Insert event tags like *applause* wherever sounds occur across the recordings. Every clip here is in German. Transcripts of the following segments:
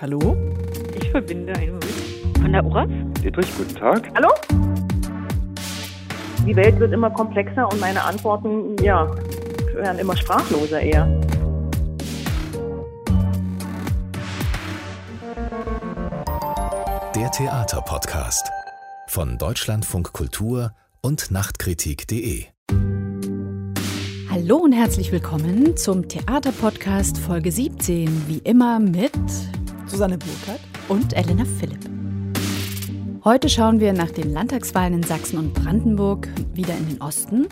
Hallo? Ich verbinde einen Moment. Von der URAS? Dietrich, guten Tag. Hallo? Die Welt wird immer komplexer und meine Antworten, ja, werden immer sprachloser eher. Der Theaterpodcast von Deutschlandfunk Kultur und Nachtkritik.de. Hallo und herzlich willkommen zum Theaterpodcast Folge 17, wie immer mit Susanne Burkhardt und Elena Philipp. Heute schauen wir nach den Landtagswahlen in Sachsen und Brandenburg wieder in den Osten.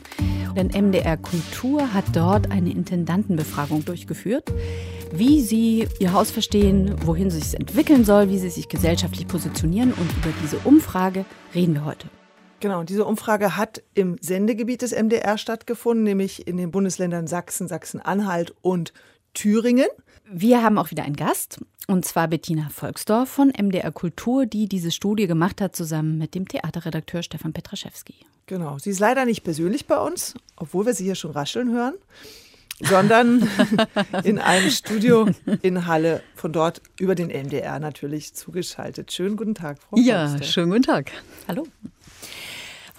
Denn MDR Kultur hat dort eine Intendantenbefragung durchgeführt, wie sie ihr Haus verstehen, wohin sie sich entwickeln soll, wie sie sich gesellschaftlich positionieren. Und über diese Umfrage reden wir heute. Genau, diese Umfrage hat im Sendegebiet des MDR stattgefunden, nämlich in den Bundesländern Sachsen, Sachsen-Anhalt und Thüringen. Wir haben auch wieder einen Gast, und zwar Bettina Volksdorf von MDR Kultur, die diese Studie gemacht hat, zusammen mit dem Theaterredakteur Stefan Petraschewski. Genau, sie ist leider nicht persönlich bei uns, obwohl wir sie hier schon rascheln hören, sondern *laughs* in einem Studio in Halle, von dort über den MDR natürlich zugeschaltet. Schönen guten Tag, Frau Ja, Volksdorf. schönen guten Tag. Hallo.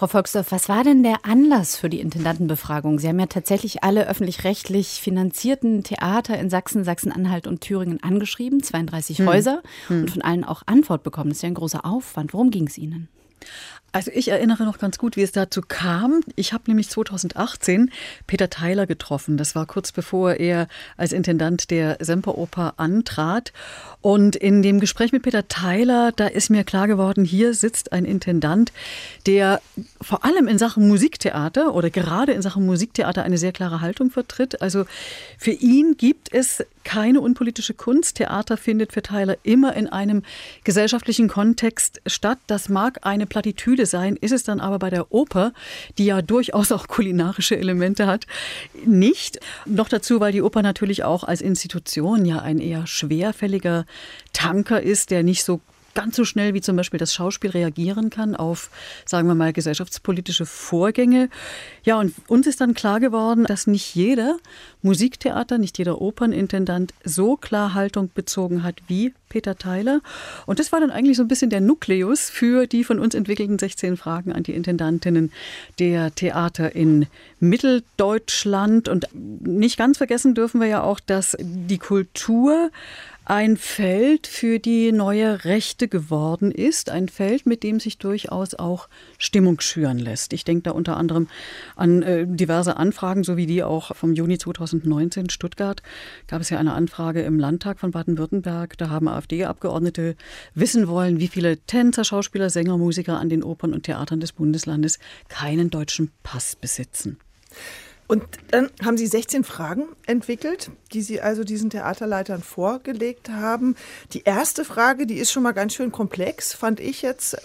Frau Volksdorf, was war denn der Anlass für die Intendantenbefragung? Sie haben ja tatsächlich alle öffentlich-rechtlich finanzierten Theater in Sachsen, Sachsen-Anhalt und Thüringen angeschrieben, 32 hm. Häuser, hm. und von allen auch Antwort bekommen. Das ist ja ein großer Aufwand. Worum ging es Ihnen? Also ich erinnere noch ganz gut, wie es dazu kam. Ich habe nämlich 2018 Peter Theiler getroffen. Das war kurz bevor er als Intendant der Semperoper antrat. Und in dem Gespräch mit Peter Theiler, da ist mir klar geworden, hier sitzt ein Intendant, der vor allem in Sachen Musiktheater oder gerade in Sachen Musiktheater eine sehr klare Haltung vertritt. Also für ihn gibt es keine unpolitische Kunst. Theater findet für Theiler immer in einem gesellschaftlichen Kontext statt. Das mag eine Plattitüde sein, ist es dann aber bei der Oper, die ja durchaus auch kulinarische Elemente hat, nicht. Noch dazu, weil die Oper natürlich auch als Institution ja ein eher schwerfälliger Tanker ist, der nicht so ganz so schnell wie zum Beispiel das Schauspiel reagieren kann auf, sagen wir mal, gesellschaftspolitische Vorgänge. Ja, und uns ist dann klar geworden, dass nicht jeder Musiktheater, nicht jeder Opernintendant so klar Haltung bezogen hat wie Peter Theiler. Und das war dann eigentlich so ein bisschen der Nukleus für die von uns entwickelten 16 Fragen an die Intendantinnen der Theater in Mitteldeutschland. Und nicht ganz vergessen dürfen wir ja auch, dass die Kultur ein Feld für die neue Rechte geworden ist, ein Feld, mit dem sich durchaus auch Stimmung schüren lässt. Ich denke da unter anderem an äh, diverse Anfragen, so wie die auch vom Juni 2019 in Stuttgart. Gab es ja eine Anfrage im Landtag von Baden-Württemberg. Da haben AfD-Abgeordnete wissen wollen, wie viele Tänzer, Schauspieler, Sänger, Musiker an den Opern und Theatern des Bundeslandes keinen deutschen Pass besitzen. Und dann haben Sie 16 Fragen entwickelt, die Sie also diesen Theaterleitern vorgelegt haben. Die erste Frage, die ist schon mal ganz schön komplex, fand ich jetzt.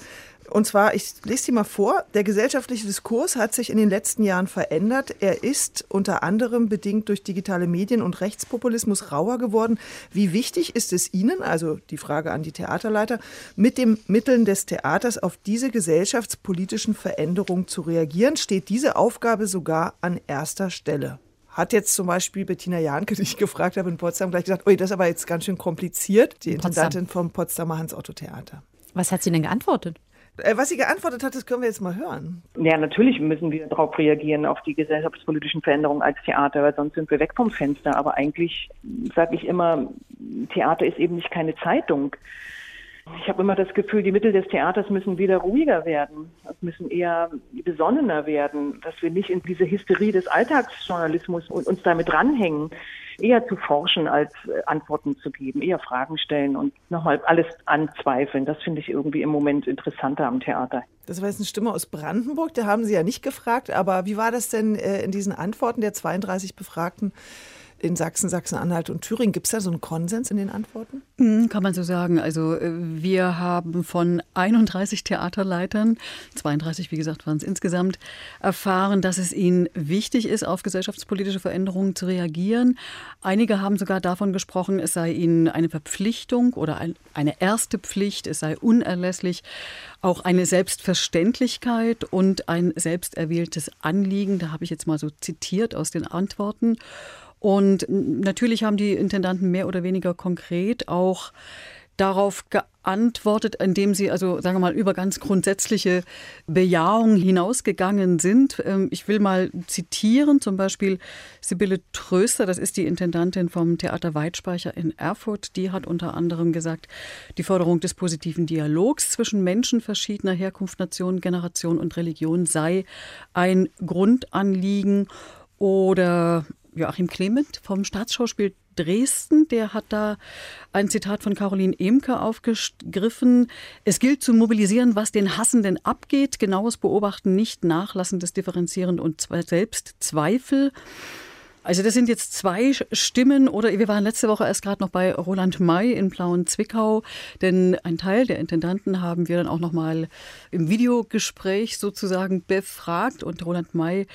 Und zwar, ich lese sie mal vor. Der gesellschaftliche Diskurs hat sich in den letzten Jahren verändert. Er ist unter anderem bedingt durch digitale Medien und Rechtspopulismus rauer geworden. Wie wichtig ist es Ihnen, also die Frage an die Theaterleiter, mit den Mitteln des Theaters auf diese gesellschaftspolitischen Veränderungen zu reagieren? Steht diese Aufgabe sogar an erster Stelle? Hat jetzt zum Beispiel Bettina Jahnke, die ich gefragt habe in Potsdam, gleich gesagt, ui, das ist aber jetzt ganz schön kompliziert, die Intendantin vom Potsdamer Hans-Otto-Theater. Was hat sie denn geantwortet? Äh, was sie geantwortet hat, das können wir jetzt mal hören. Ja, natürlich müssen wir darauf reagieren, auf die gesellschaftspolitischen Veränderungen als Theater, weil sonst sind wir weg vom Fenster. Aber eigentlich sage ich immer, Theater ist eben nicht keine Zeitung. Ich habe immer das Gefühl, die Mittel des Theaters müssen wieder ruhiger werden, müssen eher besonnener werden, dass wir nicht in diese Hysterie des Alltagsjournalismus und uns damit dranhängen eher zu forschen als äh, Antworten zu geben, eher Fragen stellen und nochmal alles anzweifeln. Das finde ich irgendwie im Moment interessanter am Theater. Das war jetzt eine Stimme aus Brandenburg, da haben Sie ja nicht gefragt, aber wie war das denn äh, in diesen Antworten der 32 Befragten? In Sachsen, Sachsen-Anhalt und Thüringen. Gibt es da so einen Konsens in den Antworten? Hm, kann man so sagen. Also äh, wir haben von 31 Theaterleitern, 32 wie gesagt waren es insgesamt, erfahren, dass es ihnen wichtig ist, auf gesellschaftspolitische Veränderungen zu reagieren. Einige haben sogar davon gesprochen, es sei ihnen eine Verpflichtung oder eine erste Pflicht, es sei unerlässlich, auch eine Selbstverständlichkeit und ein selbsterwähltes Anliegen. Da habe ich jetzt mal so zitiert aus den Antworten. Und natürlich haben die Intendanten mehr oder weniger konkret auch darauf geantwortet, indem sie also, sagen wir mal, über ganz grundsätzliche Bejahungen hinausgegangen sind. Ähm, ich will mal zitieren, zum Beispiel Sibylle Tröster, das ist die Intendantin vom Theater Weitspeicher in Erfurt, die hat unter anderem gesagt, die Förderung des positiven Dialogs zwischen Menschen verschiedener Herkunft, Nation, Generation und Religion sei ein Grundanliegen. Oder Joachim Clement vom Staatsschauspiel Dresden, der hat da ein Zitat von Caroline Emke aufgegriffen. Es gilt zu mobilisieren, was den Hassenden abgeht, genaues Beobachten, nicht nachlassendes Differenzieren und Selbstzweifel. Also das sind jetzt zwei Stimmen oder wir waren letzte Woche erst gerade noch bei Roland May in Blauen Zwickau, denn ein Teil der Intendanten haben wir dann auch noch mal im Videogespräch sozusagen befragt und Roland May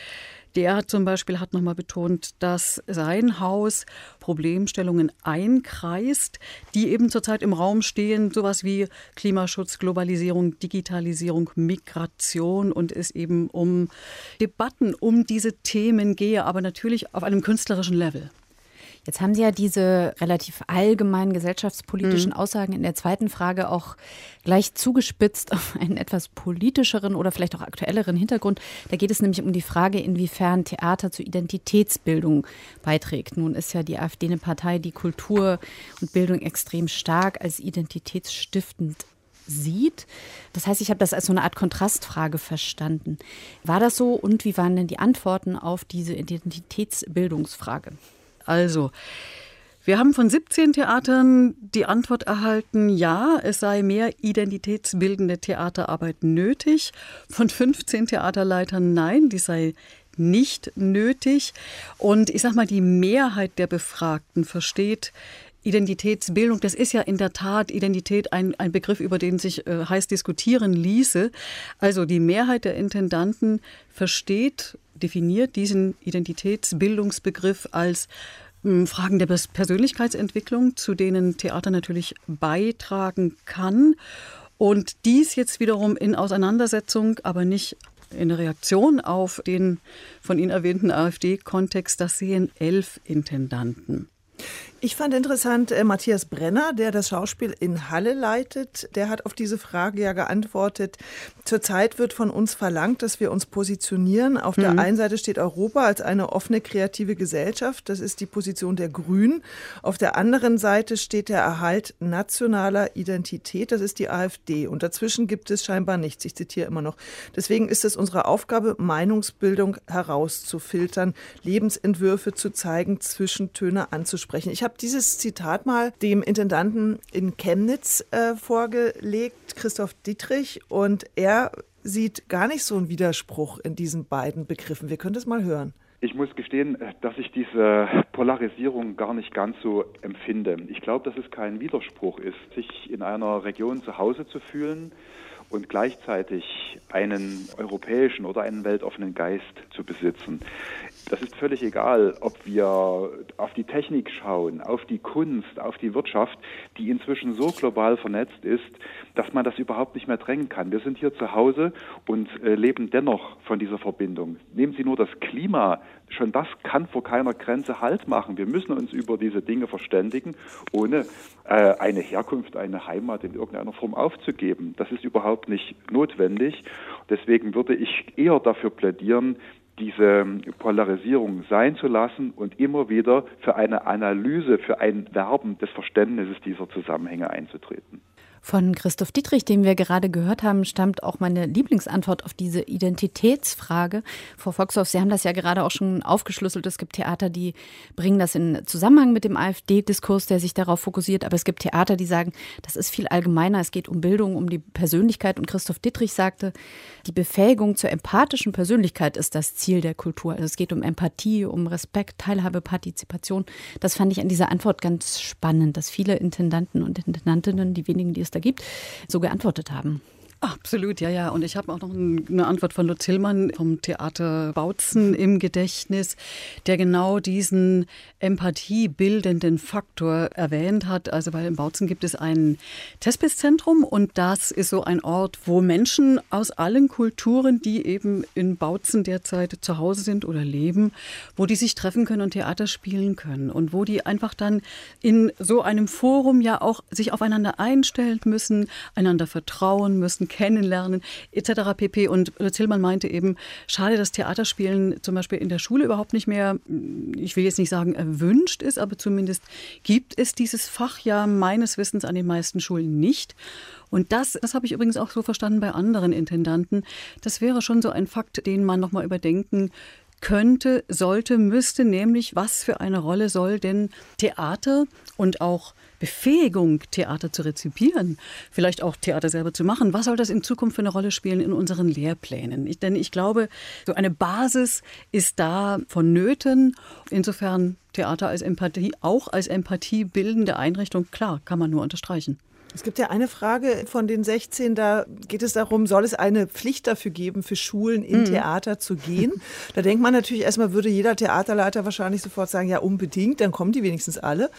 der zum Beispiel hat nochmal betont, dass sein Haus Problemstellungen einkreist, die eben zurzeit im Raum stehen, sowas wie Klimaschutz, Globalisierung, Digitalisierung, Migration und es eben um Debatten um diese Themen gehe, aber natürlich auf einem künstlerischen Level. Jetzt haben Sie ja diese relativ allgemeinen gesellschaftspolitischen mhm. Aussagen in der zweiten Frage auch gleich zugespitzt auf einen etwas politischeren oder vielleicht auch aktuelleren Hintergrund. Da geht es nämlich um die Frage, inwiefern Theater zur Identitätsbildung beiträgt. Nun ist ja die AfD eine Partei, die Kultur und Bildung extrem stark als identitätsstiftend sieht. Das heißt, ich habe das als so eine Art Kontrastfrage verstanden. War das so und wie waren denn die Antworten auf diese Identitätsbildungsfrage? Also, wir haben von 17 Theatern die Antwort erhalten, ja, es sei mehr identitätsbildende Theaterarbeit nötig. Von 15 Theaterleitern, nein, die sei nicht nötig. Und ich sage mal, die Mehrheit der Befragten versteht Identitätsbildung, das ist ja in der Tat Identität ein, ein Begriff, über den sich äh, heiß diskutieren ließe. Also die Mehrheit der Intendanten versteht definiert diesen Identitätsbildungsbegriff als hm, Fragen der Persönlichkeitsentwicklung, zu denen Theater natürlich beitragen kann. Und dies jetzt wiederum in Auseinandersetzung, aber nicht in Reaktion auf den von Ihnen erwähnten AfD-Kontext, das sehen elf Intendanten. Ich fand interessant, äh, Matthias Brenner, der das Schauspiel in Halle leitet, der hat auf diese Frage ja geantwortet, zurzeit wird von uns verlangt, dass wir uns positionieren. Auf mhm. der einen Seite steht Europa als eine offene, kreative Gesellschaft, das ist die Position der Grünen. Auf der anderen Seite steht der Erhalt nationaler Identität, das ist die AfD. Und dazwischen gibt es scheinbar nichts, ich zitiere immer noch. Deswegen ist es unsere Aufgabe, Meinungsbildung herauszufiltern, Lebensentwürfe zu zeigen, Zwischentöne anzusprechen. Ich habe habe dieses Zitat mal dem Intendanten in Chemnitz äh, vorgelegt, Christoph Dietrich, und er sieht gar nicht so einen Widerspruch in diesen beiden Begriffen. Wir können das mal hören. Ich muss gestehen, äh, dass ich diese Polarisierung gar nicht ganz so empfinde. Ich glaube, dass es kein Widerspruch ist, sich in einer Region zu Hause zu fühlen und gleichzeitig einen europäischen oder einen weltoffenen Geist zu besitzen. Das ist völlig egal, ob wir auf die Technik schauen, auf die Kunst, auf die Wirtschaft, die inzwischen so global vernetzt ist, dass man das überhaupt nicht mehr drängen kann. Wir sind hier zu Hause und äh, leben dennoch von dieser Verbindung. Nehmen Sie nur das Klima. Schon das kann vor keiner Grenze Halt machen. Wir müssen uns über diese Dinge verständigen, ohne äh, eine Herkunft, eine Heimat in irgendeiner Form aufzugeben. Das ist überhaupt nicht notwendig. Deswegen würde ich eher dafür plädieren, diese Polarisierung sein zu lassen und immer wieder für eine Analyse, für ein Werben des Verständnisses dieser Zusammenhänge einzutreten. Von Christoph Dietrich, den wir gerade gehört haben, stammt auch meine Lieblingsantwort auf diese Identitätsfrage. Frau Foxhoff, Sie haben das ja gerade auch schon aufgeschlüsselt. Es gibt Theater, die bringen das in Zusammenhang mit dem AfD-Diskurs, der sich darauf fokussiert. Aber es gibt Theater, die sagen, das ist viel allgemeiner. Es geht um Bildung, um die Persönlichkeit. Und Christoph Dietrich sagte, die Befähigung zur empathischen Persönlichkeit ist das Ziel der Kultur. Also es geht um Empathie, um Respekt, Teilhabe, Partizipation. Das fand ich an dieser Antwort ganz spannend, dass viele Intendanten und Intendantinnen, die wenigen, die es da gibt, so geantwortet haben. Absolut, ja, ja. Und ich habe auch noch eine Antwort von Lutz Hillmann vom Theater Bautzen im Gedächtnis, der genau diesen empathiebildenden Faktor erwähnt hat. Also weil in Bautzen gibt es ein Testbisszentrum und das ist so ein Ort, wo Menschen aus allen Kulturen, die eben in Bautzen derzeit zu Hause sind oder leben, wo die sich treffen können und Theater spielen können und wo die einfach dann in so einem Forum ja auch sich aufeinander einstellen müssen, einander vertrauen müssen, kennenlernen etc. pp. Und Lutz Hillmann meinte eben, schade, dass Theaterspielen zum Beispiel in der Schule überhaupt nicht mehr, ich will jetzt nicht sagen erwünscht ist, aber zumindest gibt es dieses Fach ja meines Wissens an den meisten Schulen nicht. Und das, das habe ich übrigens auch so verstanden bei anderen Intendanten, das wäre schon so ein Fakt, den man nochmal überdenken könnte, sollte, müsste, nämlich was für eine Rolle soll denn Theater und auch Befähigung, Theater zu rezipieren, vielleicht auch Theater selber zu machen, was soll das in Zukunft für eine Rolle spielen in unseren Lehrplänen? Ich, denn ich glaube, so eine Basis ist da vonnöten. Insofern Theater als Empathie, auch als empathiebildende Einrichtung, klar, kann man nur unterstreichen. Es gibt ja eine Frage von den 16, da geht es darum, soll es eine Pflicht dafür geben, für Schulen in mhm. Theater zu gehen? Da denkt man natürlich erstmal, würde jeder Theaterleiter wahrscheinlich sofort sagen, ja unbedingt, dann kommen die wenigstens alle.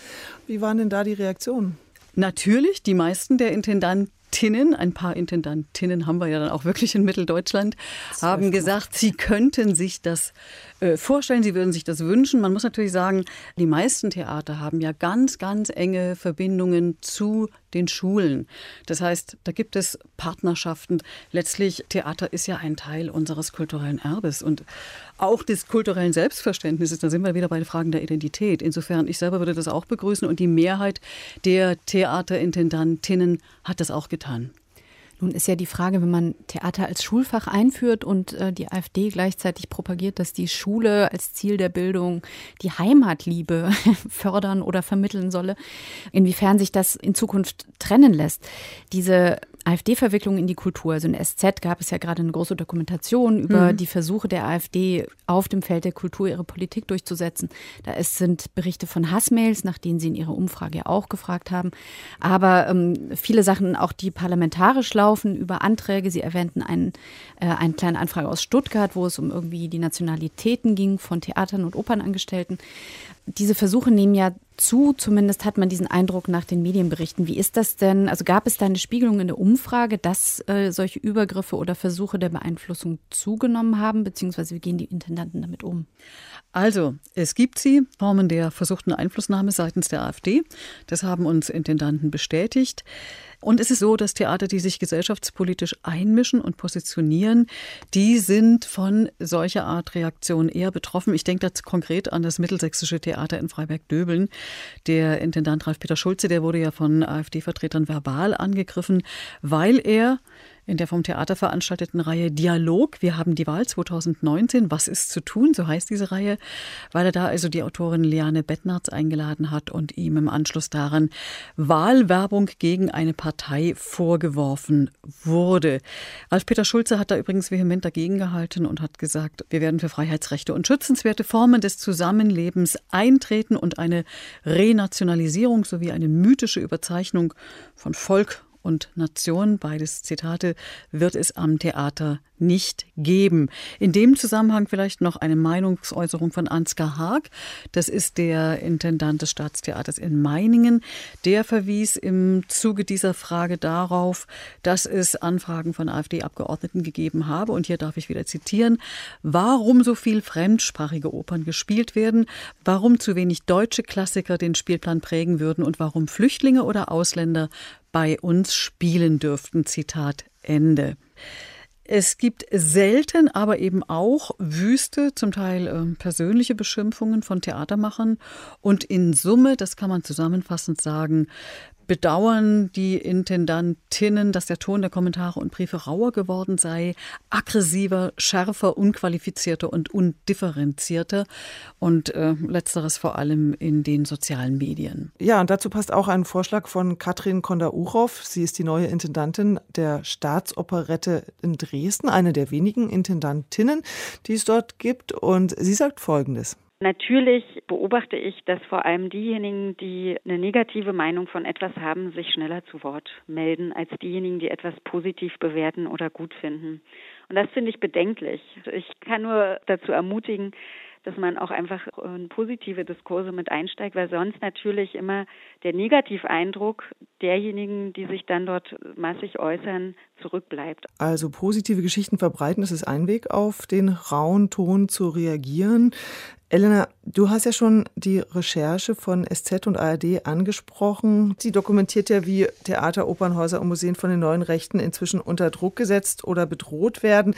Wie waren denn da die Reaktionen? Natürlich, die meisten der Intendanten Intendantinnen, ein paar Intendantinnen haben wir ja dann auch wirklich in Mitteldeutschland, haben gesagt, sie könnten sich das äh, vorstellen, sie würden sich das wünschen. Man muss natürlich sagen, die meisten Theater haben ja ganz, ganz enge Verbindungen zu den Schulen. Das heißt, da gibt es Partnerschaften. Letztlich, Theater ist ja ein Teil unseres kulturellen Erbes und auch des kulturellen Selbstverständnisses. Da sind wir wieder bei den Fragen der Identität. Insofern, ich selber würde das auch begrüßen und die Mehrheit der Theaterintendantinnen hat das auch getan. Nun ist ja die Frage, wenn man Theater als Schulfach einführt und äh, die AfD gleichzeitig propagiert, dass die Schule als Ziel der Bildung die Heimatliebe *laughs* fördern oder vermitteln solle, inwiefern sich das in Zukunft trennen lässt. Diese AfD-Verwicklung in die Kultur. Also in der SZ gab es ja gerade eine große Dokumentation über mhm. die Versuche der AfD auf dem Feld der Kultur ihre Politik durchzusetzen. Da es sind Berichte von Hassmails, nach denen Sie in Ihrer Umfrage ja auch gefragt haben. Aber ähm, viele Sachen, auch die parlamentarisch laufen, über Anträge. Sie erwähnten einen, äh, eine kleine Anfrage aus Stuttgart, wo es um irgendwie die Nationalitäten ging von Theatern und Opernangestellten diese Versuche nehmen ja zu, zumindest hat man diesen Eindruck nach den Medienberichten. Wie ist das denn? Also gab es da eine Spiegelung in der Umfrage, dass äh, solche Übergriffe oder Versuche der Beeinflussung zugenommen haben, beziehungsweise wie gehen die Intendanten damit um? Also, es gibt sie, Formen der versuchten Einflussnahme seitens der AfD. Das haben uns Intendanten bestätigt. Und es ist so, dass Theater, die sich gesellschaftspolitisch einmischen und positionieren, die sind von solcher Art Reaktion eher betroffen. Ich denke da konkret an das Mittelsächsische Theater in Freiberg-Döbeln. Der Intendant Ralf-Peter Schulze, der wurde ja von AfD-Vertretern verbal angegriffen, weil er in der vom Theater veranstalteten Reihe Dialog. Wir haben die Wahl 2019. Was ist zu tun? So heißt diese Reihe, weil er da also die Autorin Liane Bettnarz eingeladen hat und ihm im Anschluss daran Wahlwerbung gegen eine Partei vorgeworfen wurde. Alf-Peter Schulze hat da übrigens vehement dagegen gehalten und hat gesagt, wir werden für Freiheitsrechte und schützenswerte Formen des Zusammenlebens eintreten und eine Renationalisierung sowie eine mythische Überzeichnung von Volk und Nation, beides Zitate, wird es am Theater nicht geben. In dem Zusammenhang vielleicht noch eine Meinungsäußerung von Ansgar Haag. Das ist der Intendant des Staatstheaters in Meiningen. Der verwies im Zuge dieser Frage darauf, dass es Anfragen von AfD-Abgeordneten gegeben habe. Und hier darf ich wieder zitieren. Warum so viel fremdsprachige Opern gespielt werden, warum zu wenig deutsche Klassiker den Spielplan prägen würden und warum Flüchtlinge oder Ausländer bei uns spielen dürften. Zitat Ende. Es gibt selten, aber eben auch wüste, zum Teil äh, persönliche Beschimpfungen von Theatermachern. Und in Summe, das kann man zusammenfassend sagen, bedauern die Intendantinnen, dass der Ton der Kommentare und Briefe rauer geworden sei, aggressiver, schärfer, unqualifizierter und undifferenzierter und äh, letzteres vor allem in den sozialen Medien. Ja, und dazu passt auch ein Vorschlag von Katrin Konda-Uchow. Sie ist die neue Intendantin der Staatsoperette in Dresden, eine der wenigen Intendantinnen, die es dort gibt. Und sie sagt Folgendes. Natürlich beobachte ich, dass vor allem diejenigen, die eine negative Meinung von etwas haben, sich schneller zu Wort melden als diejenigen, die etwas positiv bewerten oder gut finden. Und das finde ich bedenklich. Ich kann nur dazu ermutigen, dass man auch einfach in positive Diskurse mit einsteigt, weil sonst natürlich immer der Negativeindruck derjenigen, die sich dann dort massig äußern, zurückbleibt. Also positive Geschichten verbreiten, das ist ein Weg, auf den rauen Ton zu reagieren. Elena, du hast ja schon die Recherche von SZ und ARD angesprochen. Sie dokumentiert ja, wie Theater, Opernhäuser und Museen von den neuen Rechten inzwischen unter Druck gesetzt oder bedroht werden.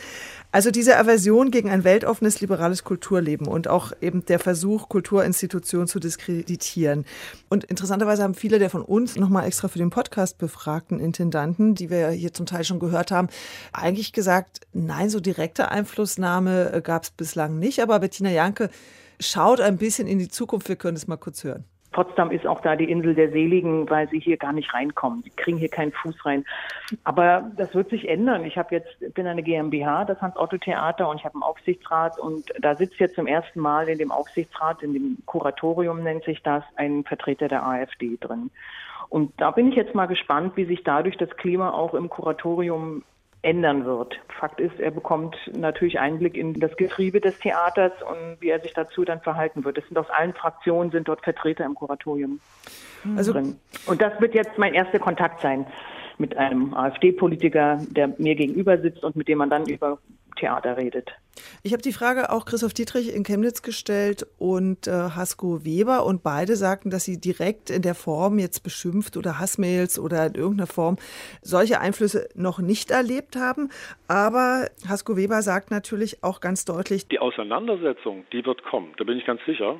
Also diese Aversion gegen ein weltoffenes, liberales Kulturleben und auch eben der Versuch, Kulturinstitutionen zu diskreditieren. Und interessanterweise haben viele der von uns nochmal extra für den Podcast befragten Intendanten, die wir hier zum Teil schon gehört haben, eigentlich gesagt, nein, so direkte Einflussnahme äh, gab es bislang nicht. Aber Bettina Janke schaut ein bisschen in die Zukunft. Wir können es mal kurz hören. Potsdam ist auch da die Insel der Seligen, weil sie hier gar nicht reinkommen. Die kriegen hier keinen Fuß rein. Aber das wird sich ändern. Ich habe jetzt bin eine GmbH, das Hans-Otto-Theater, und ich habe einen Aufsichtsrat und da sitzt jetzt zum ersten Mal in dem Aufsichtsrat, in dem Kuratorium nennt sich das, ein Vertreter der AfD drin. Und da bin ich jetzt mal gespannt, wie sich dadurch das Klima auch im Kuratorium ändern wird. Fakt ist, er bekommt natürlich Einblick in das Getriebe des Theaters und wie er sich dazu dann verhalten wird. Es sind aus allen Fraktionen sind dort Vertreter im Kuratorium also, drin. Und das wird jetzt mein erster Kontakt sein mit einem AfD-Politiker, der mir gegenüber sitzt und mit dem man dann über Theater redet. Ich habe die Frage auch Christoph Dietrich in Chemnitz gestellt und äh, Hasko Weber und beide sagten, dass sie direkt in der Form jetzt beschimpft oder Hassmails oder in irgendeiner Form solche Einflüsse noch nicht erlebt haben. Aber Hasko Weber sagt natürlich auch ganz deutlich, die Auseinandersetzung, die wird kommen, da bin ich ganz sicher.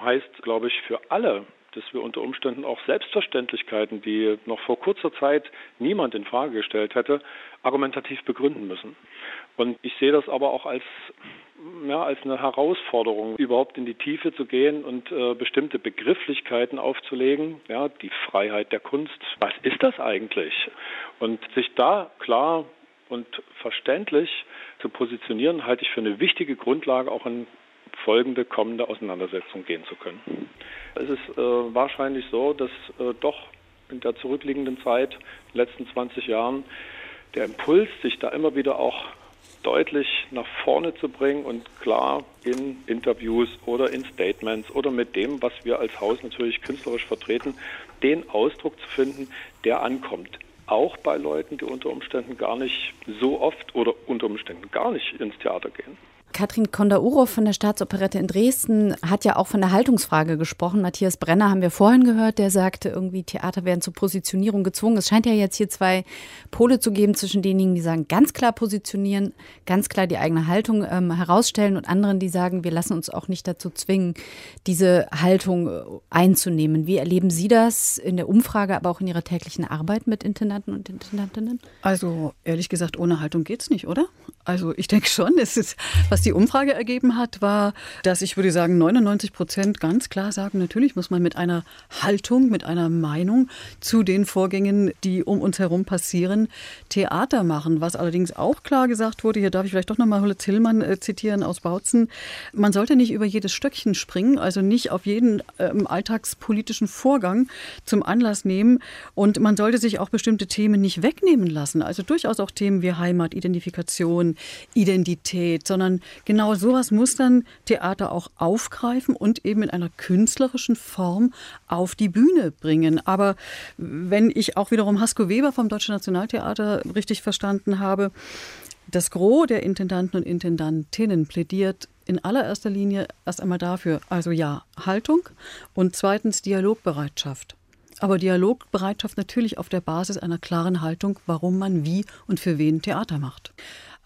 Heißt, glaube ich, für alle dass wir unter Umständen auch Selbstverständlichkeiten, die noch vor kurzer Zeit niemand in Frage gestellt hätte, argumentativ begründen müssen. Und ich sehe das aber auch als ja, als eine Herausforderung, überhaupt in die Tiefe zu gehen und äh, bestimmte Begrifflichkeiten aufzulegen. Ja, die Freiheit der Kunst. Was ist das eigentlich? Und sich da klar und verständlich zu positionieren, halte ich für eine wichtige Grundlage, auch in folgende kommende Auseinandersetzung gehen zu können. Es ist äh, wahrscheinlich so, dass äh, doch in der zurückliegenden Zeit, in den letzten 20 Jahren, der Impuls, sich da immer wieder auch deutlich nach vorne zu bringen und klar in Interviews oder in Statements oder mit dem, was wir als Haus natürlich künstlerisch vertreten, den Ausdruck zu finden, der ankommt. Auch bei Leuten, die unter Umständen gar nicht so oft oder unter Umständen gar nicht ins Theater gehen. Katrin Kondauro von der Staatsoperette in Dresden hat ja auch von der Haltungsfrage gesprochen. Matthias Brenner haben wir vorhin gehört, der sagte, irgendwie Theater werden zur Positionierung gezwungen. Es scheint ja jetzt hier zwei Pole zu geben zwischen denjenigen, die sagen, ganz klar positionieren, ganz klar die eigene Haltung ähm, herausstellen und anderen, die sagen, wir lassen uns auch nicht dazu zwingen, diese Haltung äh, einzunehmen. Wie erleben Sie das in der Umfrage, aber auch in Ihrer täglichen Arbeit mit Intendanten und Intendantinnen? Also ehrlich gesagt, ohne Haltung geht es nicht, oder? Also ich denke schon, ist was was die Umfrage ergeben hat, war, dass ich würde sagen, 99 Prozent ganz klar sagen, natürlich muss man mit einer Haltung, mit einer Meinung zu den Vorgängen, die um uns herum passieren, Theater machen. Was allerdings auch klar gesagt wurde, hier darf ich vielleicht doch nochmal Hulle Zillmann äh, zitieren aus Bautzen, man sollte nicht über jedes Stöckchen springen, also nicht auf jeden ähm, alltagspolitischen Vorgang zum Anlass nehmen und man sollte sich auch bestimmte Themen nicht wegnehmen lassen. Also durchaus auch Themen wie Heimat, Identifikation, Identität, sondern genau sowas muss dann Theater auch aufgreifen und eben in einer künstlerischen Form auf die Bühne bringen. Aber wenn ich auch wiederum Hasko Weber vom Deutschen Nationaltheater richtig verstanden habe, das Gros der Intendanten und Intendantinnen plädiert in allererster Linie erst einmal dafür, also ja, Haltung und zweitens Dialogbereitschaft. Aber Dialogbereitschaft natürlich auf der Basis einer klaren Haltung, warum man wie und für wen Theater macht.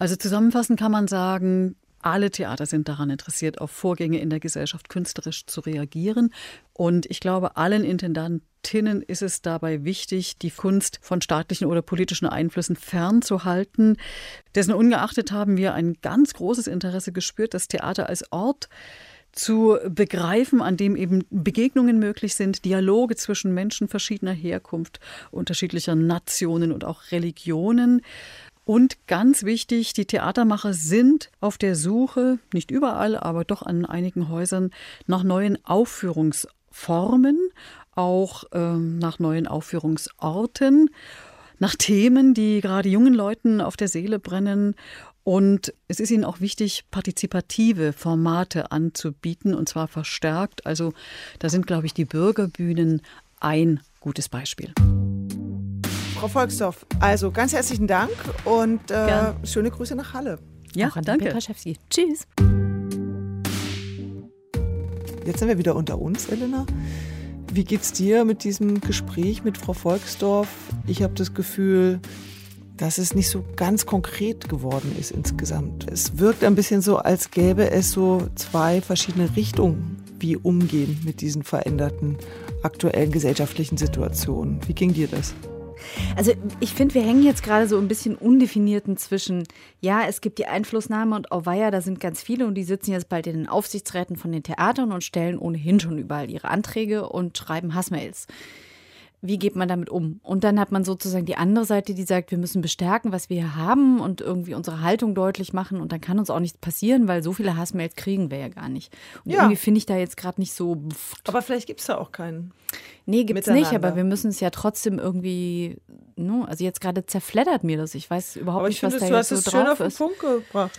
Also zusammenfassend kann man sagen, alle Theater sind daran interessiert, auf Vorgänge in der Gesellschaft künstlerisch zu reagieren. Und ich glaube, allen Intendantinnen ist es dabei wichtig, die Kunst von staatlichen oder politischen Einflüssen fernzuhalten. Dessen ungeachtet haben wir ein ganz großes Interesse gespürt, das Theater als Ort zu begreifen, an dem eben Begegnungen möglich sind, Dialoge zwischen Menschen verschiedener Herkunft, unterschiedlicher Nationen und auch Religionen Und ganz wichtig, die Theatermacher sind auf der Suche, nicht überall, aber doch an einigen Häusern, nach neuen Aufführungsformen, auch äh, nach neuen Aufführungsorten, nach Themen, die gerade jungen Leuten auf der Seele brennen. Und es ist ihnen auch wichtig, partizipative Formate anzubieten, und zwar verstärkt. Also da sind, glaube ich, die Bürgerbühnen ein gutes Beispiel. Frau Volksdorf, also ganz herzlichen Dank und äh, schöne Grüße nach Halle. Ja, Auch an danke. Petraschewski. Tschüss. Jetzt sind wir wieder unter uns, Elena. Wie geht's dir mit diesem Gespräch mit Frau Volksdorf? Ich habe das Gefühl, dass es nicht so ganz konkret geworden ist insgesamt. Es wirkt ein bisschen so, als gäbe es so zwei verschiedene Richtungen, wie umgehen mit diesen veränderten aktuellen gesellschaftlichen Situationen. Wie ging dir das? Also ich finde, wir hängen jetzt gerade so ein bisschen undefinierten zwischen, ja, es gibt die Einflussnahme und auweia, da sind ganz viele und die sitzen jetzt bald in den Aufsichtsräten von den Theatern und stellen ohnehin schon überall ihre Anträge und schreiben Hassmails wie geht man damit um? Und dann hat man sozusagen die andere Seite, die sagt, wir müssen bestärken, was wir hier haben und irgendwie unsere Haltung deutlich machen und dann kann uns auch nichts passieren, weil so viele Hassmails kriegen wir ja gar nicht. Und ja. irgendwie finde ich da jetzt gerade nicht so. Pft. Aber vielleicht gibt es da auch keinen. Nee, gibt es nicht, aber wir müssen es ja trotzdem irgendwie. No, also jetzt gerade zerfleddert mir das. Ich weiß überhaupt aber nicht, was finde, da jetzt so drauf ist. Du hast es schön auf den Punkt gebracht.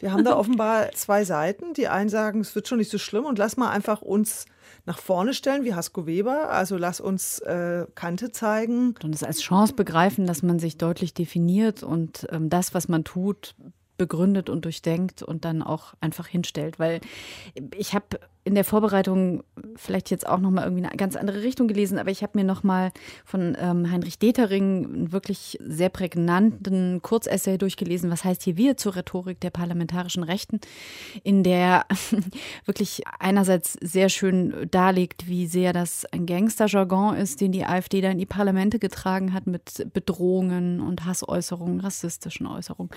Wir haben da *laughs* offenbar zwei Seiten. Die einen sagen, es wird schon nicht so schlimm und lass mal einfach uns nach vorne stellen, wie Hasko Weber. Also lass uns äh, Kante zeigen. Und es als Chance begreifen, dass man sich deutlich definiert und ähm, das, was man tut, begründet und durchdenkt und dann auch einfach hinstellt. Weil ich habe in der Vorbereitung vielleicht jetzt auch nochmal irgendwie eine ganz andere Richtung gelesen, aber ich habe mir nochmal von ähm, Heinrich Detering einen wirklich sehr prägnanten Kurzessay durchgelesen, was heißt hier wir zur Rhetorik der parlamentarischen Rechten, in der *laughs* wirklich einerseits sehr schön darlegt, wie sehr das ein Gangsterjargon ist, den die AfD da in die Parlamente getragen hat mit Bedrohungen und Hassäußerungen, rassistischen Äußerungen,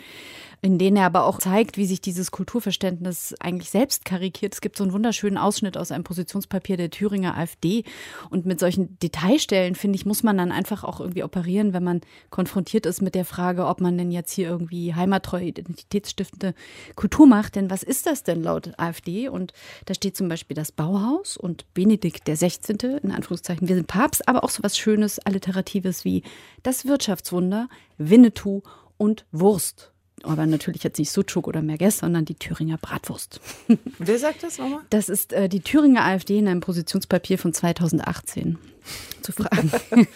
in denen er aber auch zeigt, wie sich dieses Kulturverständnis eigentlich selbst karikiert. Es gibt so einen wunderschönen einen Ausschnitt aus einem Positionspapier der Thüringer AfD. Und mit solchen Detailstellen, finde ich, muss man dann einfach auch irgendwie operieren, wenn man konfrontiert ist mit der Frage, ob man denn jetzt hier irgendwie heimattreue, identitätsstiftende Kultur macht. Denn was ist das denn laut AfD? Und da steht zum Beispiel das Bauhaus und Benedikt der 16. in Anführungszeichen, wir sind Papst, aber auch so was Schönes, Alliteratives wie das Wirtschaftswunder, Winnetou und Wurst aber natürlich jetzt nicht Sucuk oder Merges, sondern die Thüringer Bratwurst. *laughs* Wer sagt das nochmal? Das ist äh, die Thüringer AfD in einem Positionspapier von 2018 *laughs* zu fragen. *laughs*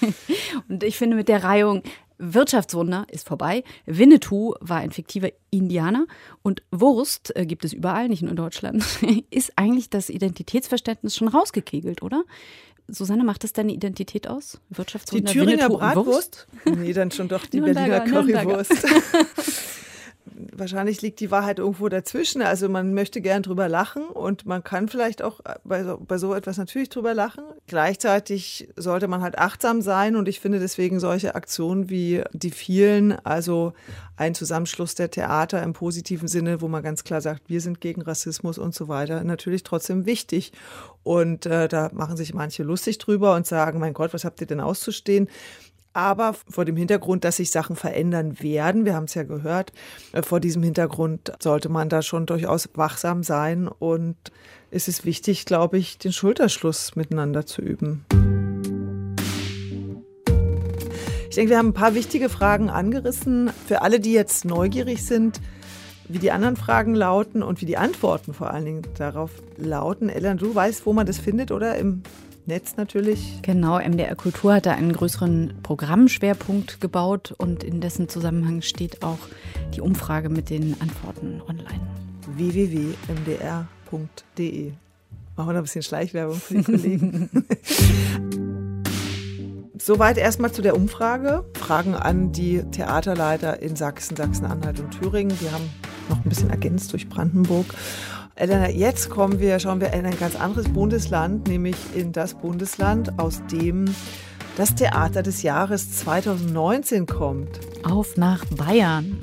Und ich finde mit der Reihung Wirtschaftswunder ist vorbei. Winnetou war ein fiktiver Indianer und Wurst äh, gibt es überall, nicht nur in Deutschland, ist eigentlich das Identitätsverständnis schon rausgekegelt, oder? Susanne, macht das deine Identität aus? Wirtschaftswunder, Die Thüringer Winnetou Bratwurst? Nee, dann schon doch die Berliner Currywurst. Wahrscheinlich liegt die Wahrheit irgendwo dazwischen. Also man möchte gern drüber lachen und man kann vielleicht auch bei so, bei so etwas natürlich drüber lachen. Gleichzeitig sollte man halt achtsam sein und ich finde deswegen solche Aktionen wie die vielen, also ein Zusammenschluss der Theater im positiven Sinne, wo man ganz klar sagt, wir sind gegen Rassismus und so weiter, natürlich trotzdem wichtig. Und äh, da machen sich manche lustig drüber und sagen, mein Gott, was habt ihr denn auszustehen? Aber vor dem Hintergrund, dass sich Sachen verändern werden, wir haben es ja gehört, äh, vor diesem Hintergrund sollte man da schon durchaus wachsam sein. Und es ist wichtig, glaube ich, den Schulterschluss miteinander zu üben. Ich denke, wir haben ein paar wichtige Fragen angerissen. Für alle, die jetzt neugierig sind, wie die anderen Fragen lauten und wie die Antworten vor allen Dingen darauf lauten. Ellen, du weißt, wo man das findet, oder? Im Netz natürlich. Genau, MDR Kultur hat da einen größeren Programmschwerpunkt gebaut und in dessen Zusammenhang steht auch die Umfrage mit den Antworten online. www.mdr.de. Machen wir noch ein bisschen Schleichwerbung für die Kollegen. *laughs* Soweit erstmal zu der Umfrage. Fragen an die Theaterleiter in Sachsen, Sachsen-Anhalt und Thüringen. Wir haben noch ein bisschen ergänzt durch Brandenburg. Elena, jetzt kommen wir, schauen wir in ein ganz anderes Bundesland, nämlich in das Bundesland, aus dem das Theater des Jahres 2019 kommt. Auf nach Bayern.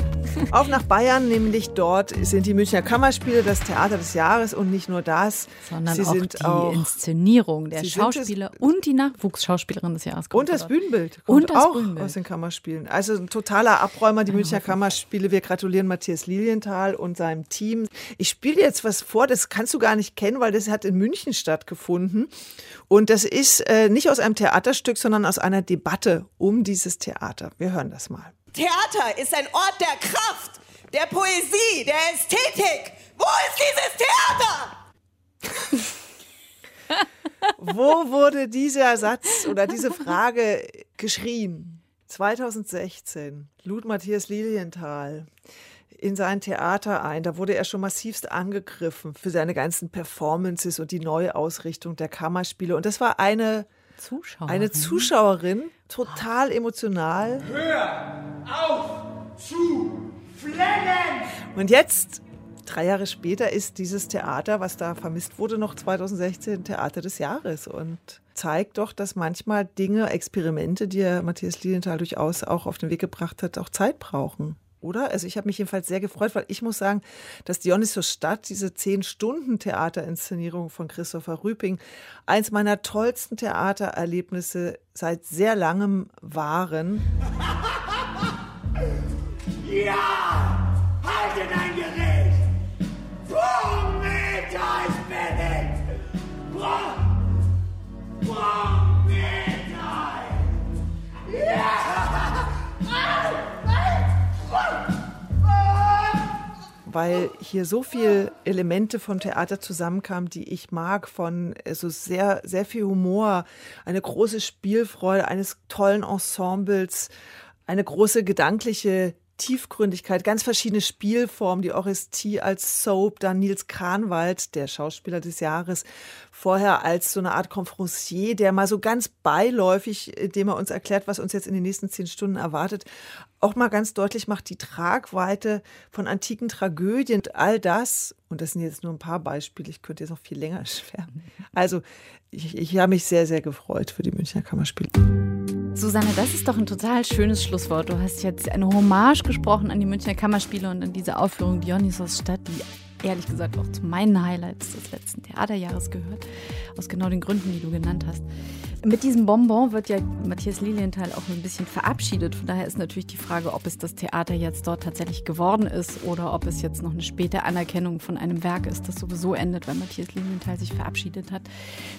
Auf nach Bayern, nämlich dort sind die Münchner Kammerspiele das Theater des Jahres und nicht nur das, sondern sie auch die auch Inszenierung der sind es- Schauspieler und die Nachwuchsschauspielerin des Jahres. und das. Bühnenbild kommt Und das auch Bühnenbild. aus den Kammerspielen. Also ein totaler Abräumer, die Münchner Kammerspiele. Wir gratulieren Matthias Lilienthal und seinem Team. Ich spiele jetzt was vor, das kannst du gar nicht kennen, weil das hat in München stattgefunden. Und das ist äh, nicht aus einem Theaterstück, sondern aus einer Debatte um dieses Theater. Wir hören das mal. Theater ist ein Ort der Kraft, der Poesie, der Ästhetik. Wo ist dieses Theater? *laughs* Wo wurde dieser Satz oder diese Frage geschrien? 2016 lud Matthias Lilienthal in sein Theater ein. Da wurde er schon massivst angegriffen für seine ganzen Performances und die neue Ausrichtung der Kammerspiele. Und das war eine, Zuschauer. eine Zuschauerin, total emotional. Und jetzt, drei Jahre später, ist dieses Theater, was da vermisst wurde, noch 2016 Theater des Jahres und zeigt doch, dass manchmal Dinge, Experimente, die ja Matthias Lilienthal durchaus auch auf den Weg gebracht hat, auch Zeit brauchen. Oder? Also ich habe mich jedenfalls sehr gefreut, weil ich muss sagen, dass Dionysos Stadt, diese zehn Stunden Theaterinszenierung von Christopher Rüping, eins meiner tollsten Theatererlebnisse seit sehr langem waren. *laughs* Ja! Haltet ein Gericht! Weil hier so viel Elemente vom Theater zusammenkamen, die ich mag, von äh, so sehr, sehr viel Humor, eine große Spielfreude eines tollen Ensembles, eine große gedankliche Tiefgründigkeit, ganz verschiedene Spielformen, die Orestie als Soap, dann Nils Kranwald, der Schauspieler des Jahres, vorher als so eine Art Confrancier, der mal so ganz beiläufig, indem er uns erklärt, was uns jetzt in den nächsten zehn Stunden erwartet, auch mal ganz deutlich macht, die Tragweite von antiken Tragödien, all das, und das sind jetzt nur ein paar Beispiele, ich könnte jetzt noch viel länger *laughs* schwärmen. Also, ich, ich habe mich sehr, sehr gefreut für die Münchner Kammerspiele. Susanne, das ist doch ein total schönes Schlusswort. Du hast jetzt eine Hommage gesprochen an die Münchner Kammerspiele und an diese Aufführung Dionysos Stadt, die ehrlich gesagt auch zu meinen Highlights des letzten Theaterjahres gehört. Aus genau den Gründen, die du genannt hast. Mit diesem Bonbon wird ja Matthias Lilienthal auch ein bisschen verabschiedet. Von daher ist natürlich die Frage, ob es das Theater jetzt dort tatsächlich geworden ist oder ob es jetzt noch eine späte Anerkennung von einem Werk ist, das sowieso endet, weil Matthias Lilienthal sich verabschiedet hat.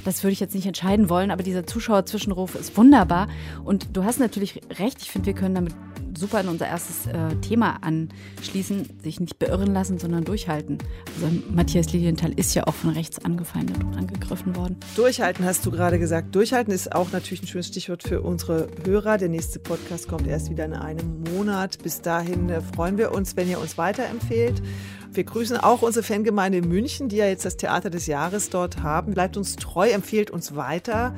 Das würde ich jetzt nicht entscheiden wollen, aber dieser Zuschauerzwischenruf ist wunderbar. Und du hast natürlich recht, ich finde, wir können damit super in unser erstes äh, Thema anschließen, sich nicht beirren lassen, sondern durchhalten. Also Matthias Lilienthal ist ja auch von rechts angefeindet und angegriffen worden. Durchhalten hast du gerade gesagt. Durchhalten ist auch natürlich ein schönes Stichwort für unsere Hörer. Der nächste Podcast kommt erst wieder in einem Monat. Bis dahin äh, freuen wir uns, wenn ihr uns weiterempfehlt. Wir grüßen auch unsere Fangemeinde in München, die ja jetzt das Theater des Jahres dort haben. Bleibt uns treu, empfehlt uns weiter.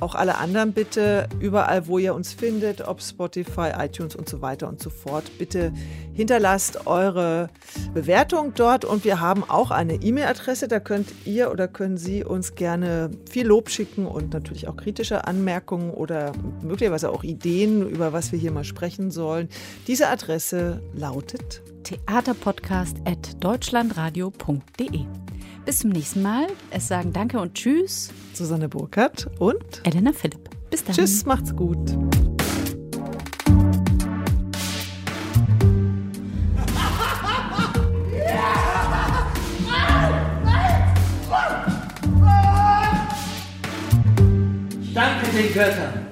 Auch alle anderen bitte, überall, wo ihr uns findet, ob Spotify, iTunes und so weiter und so fort. Bitte hinterlasst eure Bewertung dort und wir haben auch eine E-Mail-Adresse, da könnt ihr oder können Sie uns gerne viel Lob schicken und natürlich auch kritische Anmerkungen oder möglicherweise auch Ideen, über was wir hier mal sprechen sollen. Diese Adresse lautet theaterpodcast.deutschlandradio.de. Bis zum nächsten Mal. Es sagen Danke und Tschüss. Susanne Burkhardt und Elena Philipp. Bis dann. Tschüss, macht's gut. Danke den Göttern.